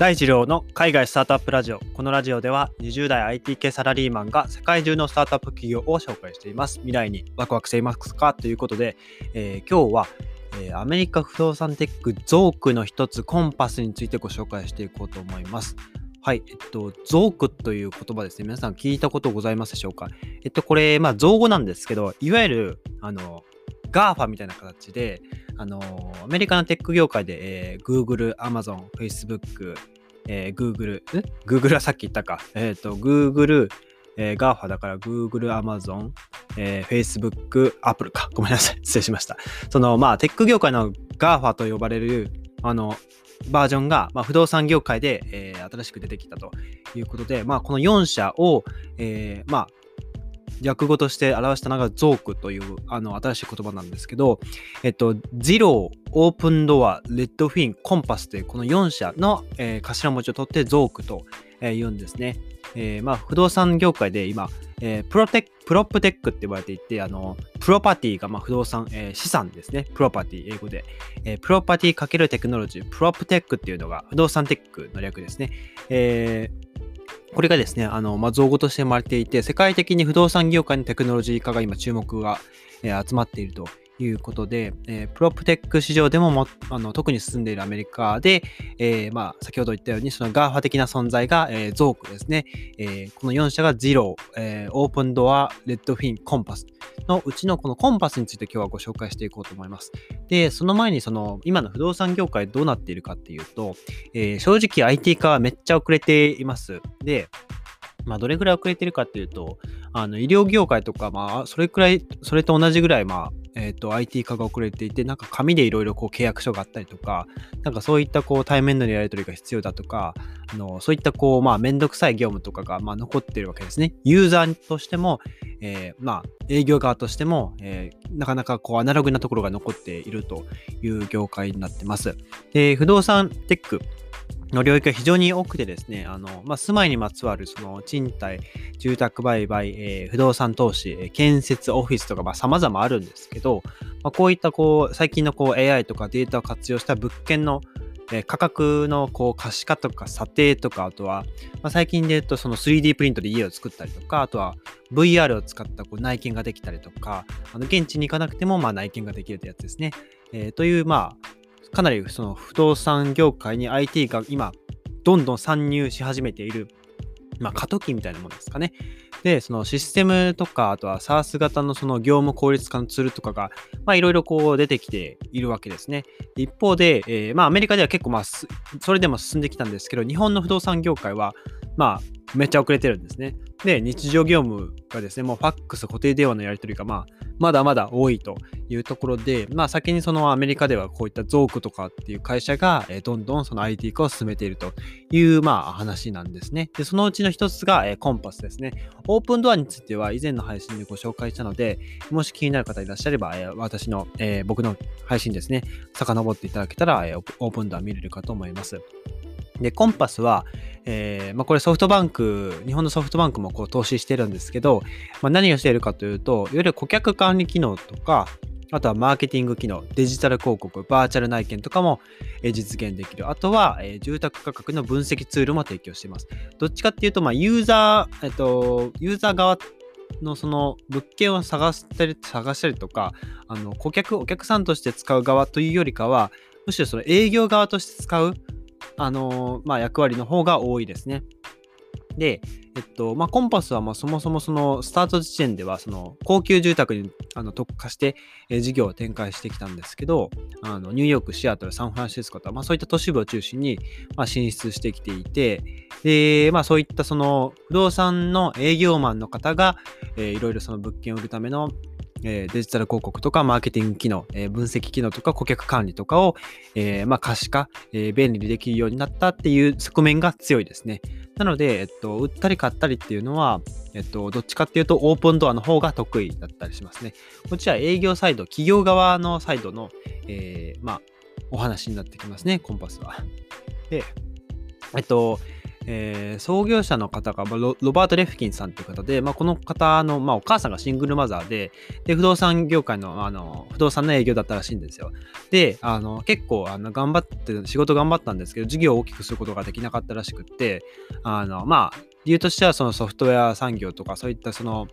第一郎の海外スタートアップラジオ。このラジオでは20代 IT 系サラリーマンが世界中のスタートアップ企業を紹介しています。未来にワクワクしていますか？ということで、えー、今日は、えー、アメリカ不動産テックゾークの一つコンパスについてご紹介していこうと思います。はい、えっと、ゾークという言葉ですね。皆さん聞いたことございますでしょうか？えっと、これ、まあ、造語なんですけど、いわゆる、あの、GAFA みたいな形で、あのアメリカのテック業界で、えー、Google、Amazon、Facebook、えー、Google、ん ?Google はさっき言ったか。えっ、ー、と、Google、えー、GAFA だから Google、Amazon、えー、Facebook、Apple か。ごめんなさい。失礼しました。その、まあ、テック業界の GAFA と呼ばれる、あの、バージョンが、まあ、不動産業界で、えー、新しく出てきたということで、まあ、この4社を、えー、まあ、略語として表したのが ZORC というあの新しい言葉なんですけど、えっと、 Zillow、Opendoor、Redfin、Compass というこの4社の、えー、頭文字を取って ZORC と、えー、言うんですね。えー、まあ、不動産業界で今、えー、プロテッ、 PropTech って言われていて、あの、 property が、ま、不動産、えー、資産ですね。 property、英語で。え、 property×technology、PropTech っていうのが不動産テックの略ですね。え、これがですね、あの、まあ、造語として生まれていて、世界的に不動産業界のテクノロジー化が今注目が、えー、集まっているということで、えー、プロプテック市場でももあの特に進んでいるアメリカで、えー、まあ、先ほど言ったように、その GAFA 的な存在が、えー、ゾークですね。え、この4社がゼロ、えー、オープンドア、レッドフィン、コンパスのうちのこのコンパスについて今日はご紹介していこうと思います。で、その前にその今の不動産業界どうなっているかっていうと、え、正直 IT 化はめっちゃ遅れています。で、まあ、どれぐらい遅れてるかっていうと、あの医療業界とか、まあ、それくらい、それと同じぐらい、まあ、え、ー、と、IT 化が遅れていて、なんか紙でいろいろ契約書があったりとか、なんかそういったこう対面でのやり取りが必要だとか、あのそういったこう、まあ、めんどくさい業務とかが、まあ、残ってるわけですね。ユーザーとしても、えー、まあ、営業側としても、えー、なかなかこう、アナログなところが残っているという業界になってます。で、不動産テックの領域が非常に多くてですね、あの、まあ、住まいにまつわるその賃貸、住宅売買、えー、不動産投資、建設、オフィスとか、まあ、様々あるんですけど、まあ、こういったこう、最近のこう AI とかデータを活用した物件のえ価格のこう可視化とか査定とか、あとは、まあ、最近で言うとその 3D プリントで家を作ったりとか、あとは VR を使ったこう内見ができたりとか、あの現地に行かなくてもまあ内見ができるってやつですね。えー、という、まあ、かなりその不動産業界に IT が今、どんどん参入し始めている、まあ、過渡期みたいなものですかね。で、そのシステムとか、あとは SARS 型のその業務効率化のツールとかが、まあいろいろこう出てきているわけですね。一方で、えー、まあアメリカでは結構まあ、それでも進んできたんですけど、日本の不動産業界は、まあめっちゃ遅れてるんですね。で、日常業務がですね、もうファックス、固定電話のやり取りが、まあ、まだまだ多いというところで、まあ、先にそのアメリカではこういったゾークとかっていう会社が、えどんどんその IT 化を進めているという、まあ、話なんですね。で、そのうちの一つが、えコンパスですね。オープンドアについては以前の配信でご紹介したので、もし気になる方いらっしゃれば、え私の、え僕の配信ですね、遡っていただけたら、えオープンドア見れるかと思います。で、コンパスは、えー、まあ、これソフトバンク、日本のソフトバンクもこう投資してるんですけど、まあ、何をしているかというと、いわゆる顧客管理機能とか、あとはマーケティング機能、デジタル広告、バーチャル内見とかも実現できる。あとは、え住宅価格の分析ツールも提供しています。どっちかっていうと、まあ、ユーザー、えっと、ユーザー側のその物件を探したり、探したりとか、あの、顧客、お客さんとして使う側というよりかは、むしろその営業側として使う、あのまあ、役割の方が多いですね。で、えっと、まあ、コンパスはまそもそもそのスタート時点ではその高級住宅にあの特化して、事業を展開してきたんですけど、あのニューヨーク、シアトル、サンフランシスコとまあ、そういった都市部を中心に、ま、進出してきていて、で、まあ、そういったその不動産の営業マンの方が、えー、いろいろその物件を売るためのえー、デジタル広告とかマーケティング機能、えー、分析機能とか顧客管理とかを、えー、まあ、可視化、え便利にできるようになったっていう側面が強いですね。なので、えっと、売ったり買ったりっていうのは、えっと、どっちかっていうとオープンドアの方が得意だったりしますね。こっちは営業サイド、企業側のサイドの、えまあ、お話になってきますね、コンパスは。で、えっと、えー、創業者の方がロバート・レフキンさんという方で、まあ、この方の、まあ、お母さんがシングルマザーで、で不動産業界のあの不動産の営業だったらしいんですよ。で、あの結構あの頑張って、仕事頑張ったんですけど、事業を大きくすることができなかったらしくって、あのまあ、理由としてはそのソフトウェア産業とかそういったその、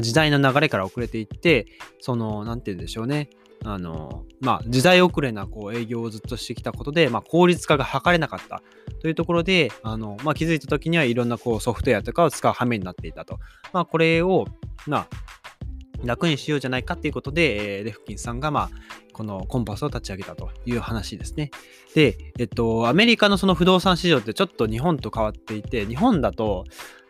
時代の流れから遅れていって、その、なんて言うんでしょうね。あの、まあ、時代遅れなこう営業をずっとしてきたことで、まあ、効率化が図れなかったというところで、あの、まあ、気づいた時にはいろんなこうソフトウェアとかを使う羽目になっていたと。まあ、これを、まあ、楽にしようじゃないかっていうことで、えー、レフキンさんが、まあ、このコンパスを立ち上げたという話ですね。で、えっと、アメリカのその不動産市場ってちょっと日本と変わっていて、日本だと、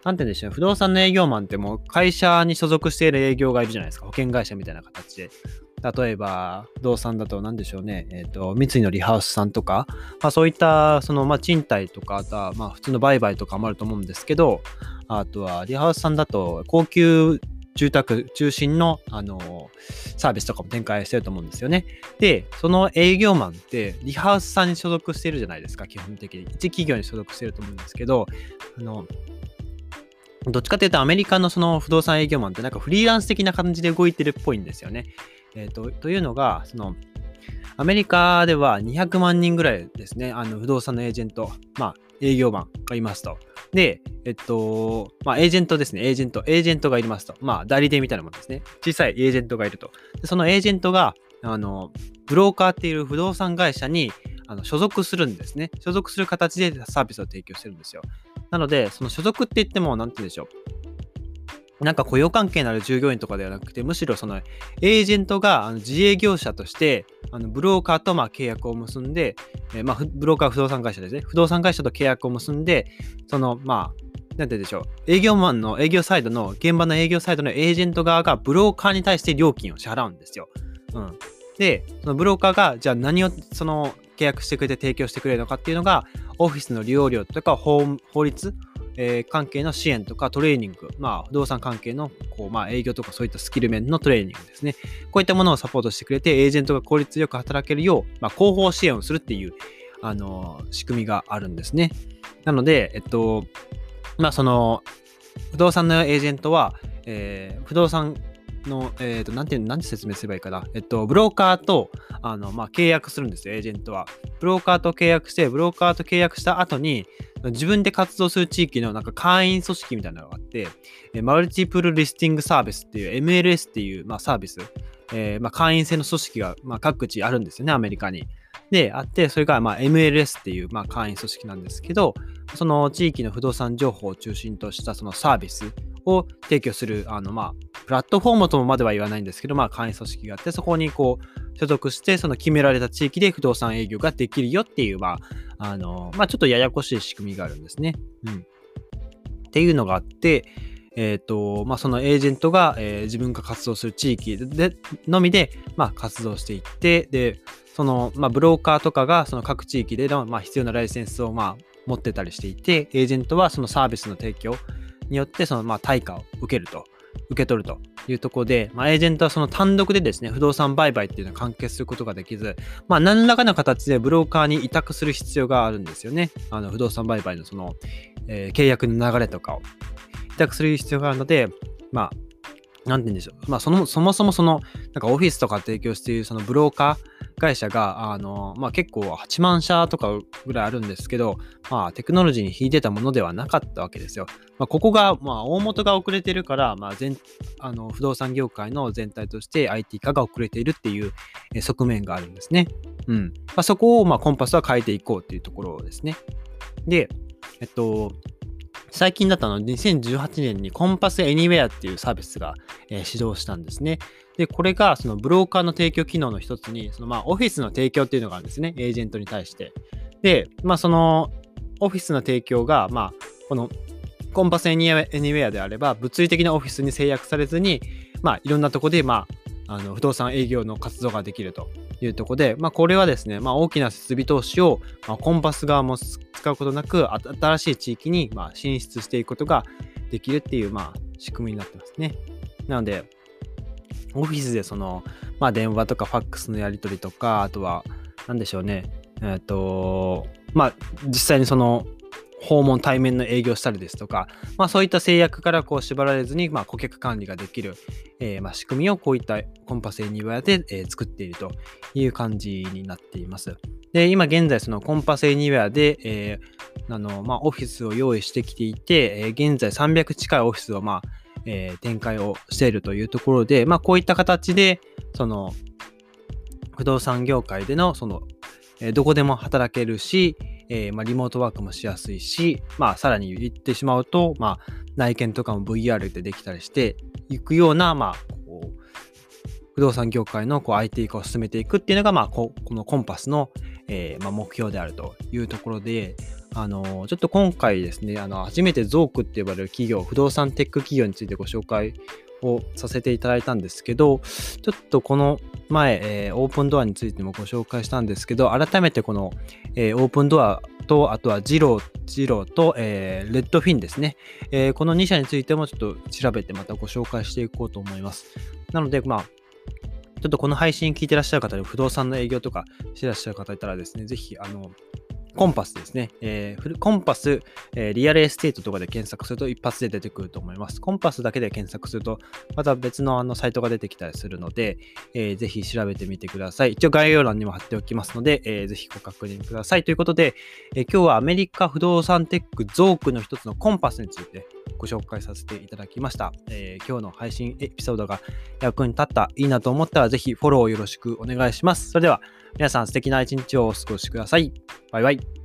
なんて言うんでしょう、不動産の営業マンってもう会社に所属している営業がいるじゃないですか。保険会社みたいな形で。例えば、不動産だと何でしょうね、えっ、ー、と、三井のリハウスさんとか、まあそういった、その、まあ賃貸とか、あとは、まあ普通の売買とかもあると思うんですけど、あとは、リハウスさんだと、高級住宅中心の、あのサービスとかも展開してると思うんですよね。で、その営業マンって、リハウスさんに所属してるじゃないですか、基本的に。一企業に所属してると思うんですけど、あの、どっちかというとアメリカのその不動産営業マンってなんかフリーランス的な感じで動いてるっぽいんですよね。えーと、というのが、そのアメリカでは200万人ぐらいですね、あの不動産のエージェント、まあ、営業マンがいますと。で、えっと、まあ、エージェントですね、エージェント、エージェントがいますと。まあ、代理店みたいなものですね。小さいエージェントがいると。でそのエージェントが、あの、ブローカーっていう不動産会社にあの所属するんですね。所属する形でサービスを提供してるんですよ。なので、その所属って言っても、なんて言うんでしょう。なんか雇用関係のある従業員とかではなくて、むしろそのエージェントがあの自営業者としてあのブローカーとまあ契約を結んで、えー、まあブローカー不動産会社ですね。不動産会社と契約を結んで、そのまあ、なんて言うでしょう。営業マンの営業サイドの、現場の営業サイドのエージェント側がブローカーに対して料金を支払うんですよ。うん。で、そのブローカーが、じゃあ何をその契約してくれて提供してくれるのかっていうのが、オフィスの利用料とか法律、えー、関係の支援とかトレーニング、まあ、不動産関係のこう、まあ、営業とかそういったスキル面のトレーニングですね。こういったものをサポートしてくれて、エージェントが効率よく働けるよう、まあ、広報支援をするっていう、あのー、仕組みがあるんですね。なので、えっと、まあ、その、不動産のエージェントは、えー、不動産の、えっ、ー、と、なんて、なんて説明すればいいかな。えっと、ブローカーと、あの、まあ、契約するんですよ、エージェントは。ブローカーと契約して、ブローカーと契約した後に、自分で活動する地域のなんか会員組織みたいなのがあって、マルチプルリスティングサービスっていう MLS っていう、まあ、サービス、えー、まあ、会員制の組織が、まあ、各地あるんですよね、アメリカに。で、あって、それがまあ MLS っていうまあ会員組織なんですけど、その地域の不動産情報を中心としたそのサービスを提供する、あのまあ、プラットフォームとまでは言わないんですけど、まあ、会員組織があって、そこにこう、所属して、その決められた地域で不動産営業ができるよっていう、まあ、あの、まあ、ちょっとややこしい仕組みがあるんですね。うん。っていうのがあって、えっ、ー、と、まあ、そのエージェントが、えー、自分が活動する地域でのみで、まあ、活動していって、で、その、まあ、ブローカーとかがその各地域での、まあ、必要なライセンスを、まあ、持ってたりしていて、エージェントはそのサービスの提供によって、その、まあ、対価を受けると、受け取るというところで、まあ、エージェントはその単独でですね、不動産売買っていうのを完結することができず、まあ、何らかの形でブローカーに委託する必要があるんですよね。あの、不動産売買のその、えー、契約の流れとかを委託する必要があるので、まあ、なんて言うんでしょう。まあ、その、そもそもその、なんかオフィスとか提供しているそのブローカー、会社が、あの、まあ、結構8万社とかぐらいあるんですけど、まあ、テクノロジーに引いてたものではなかったわけですよ。まあ、ここが、まあ、大元が遅れてるから、まあ、全、あの、不動産業界の全体として IT 化が遅れているっていう側面があるんですね。うん。まあ、そこを、まあ、コンパスは変えていこうっていうところですね。で、えっと、最近だったの2018年にコンパスエニウェアっていうサービスが、始動したんですね。で、これがそのブローカーの提供機能の一つに、そのまあオフィスの提供っていうのがあるんですね。エージェントに対して。で、まあそのオフィスの提供が、まあこのコンパスエニウェアであれば、物理的なオフィスに制約されずに、まあいろんなとこで、まあ、あの不動産営業の活動ができるというところで、まあこれはですね、まあ大きな設備投資を、ま、コンパス側も使うことなく、新しい地域にまあ進出していくことができるっていう、まあ仕組みになってますね。なので、オフィスでその、まあ、電話とかファックスのやり取りとか、あとは、なんでしょうね、えっ、ー、と、まあ、実際にその、訪問対面の営業したりですとか、まあ、そういった制約からこう縛られずに、まあ、顧客管理ができる、えー、まあ仕組みをこういったコンパスエニウェアで、えー、作っているという感じになっています。で、今現在そのコンパスエニウェアで、えー、あの、まあ、オフィスを用意してきていて、えー、現在300近いオフィスを、まあ、えー、展開をしているというところで、まあ、こういった形で、その、不動産業界での、その、えー、どこでも働けるし、えー、まあ、リモートワークもしやすいし、まあ、さらに言ってしまうと、まあ、内見とかも VR でできたりしていくような、まあ、こう不動産業界のこう IT 化を進めていくっていうのが、まあ、ここのコンパスの、えー、まあ、目標であるというところで、あのちょっと今回ですね、あの初めてゾークって呼ばれる企業、不動産テック企業についてご紹介をさせていただいたんですけど、ちょっとこの前、えー、オープンドアについてもご紹介したんですけど、改めてこの、えー、オープンドアと、あとはジロー、ジローと、えー、レッドフィンですね、え、この2社についてもちょっと調べてまたご紹介していこうと思います。なので、まあ、ちょっとこの配信聞いてらっしゃる方で不動産の営業とかしてらっしゃる方いたらですね、ぜひ、あの、 Compass ですね。えー、 Compass、えー、 real estate とかで検索すると一発で出てくると思います。 Compass だけで検索すると、また別のあのサイトが出てきたりするので、えー、ぜひ調べてみてください。一応概要欄にも貼っておきますので、えー、ぜひご確認ください。ということで、え、今日はアメリカ不動産テックゾークの一つのコンパスについてご紹介させていただきました。えー、今日の配信エピソードが役に立った、いいなと思ったらぜひフォローよろしくお願いします。それでは皆さん素敵な一日をお過ごしください。バイバイ。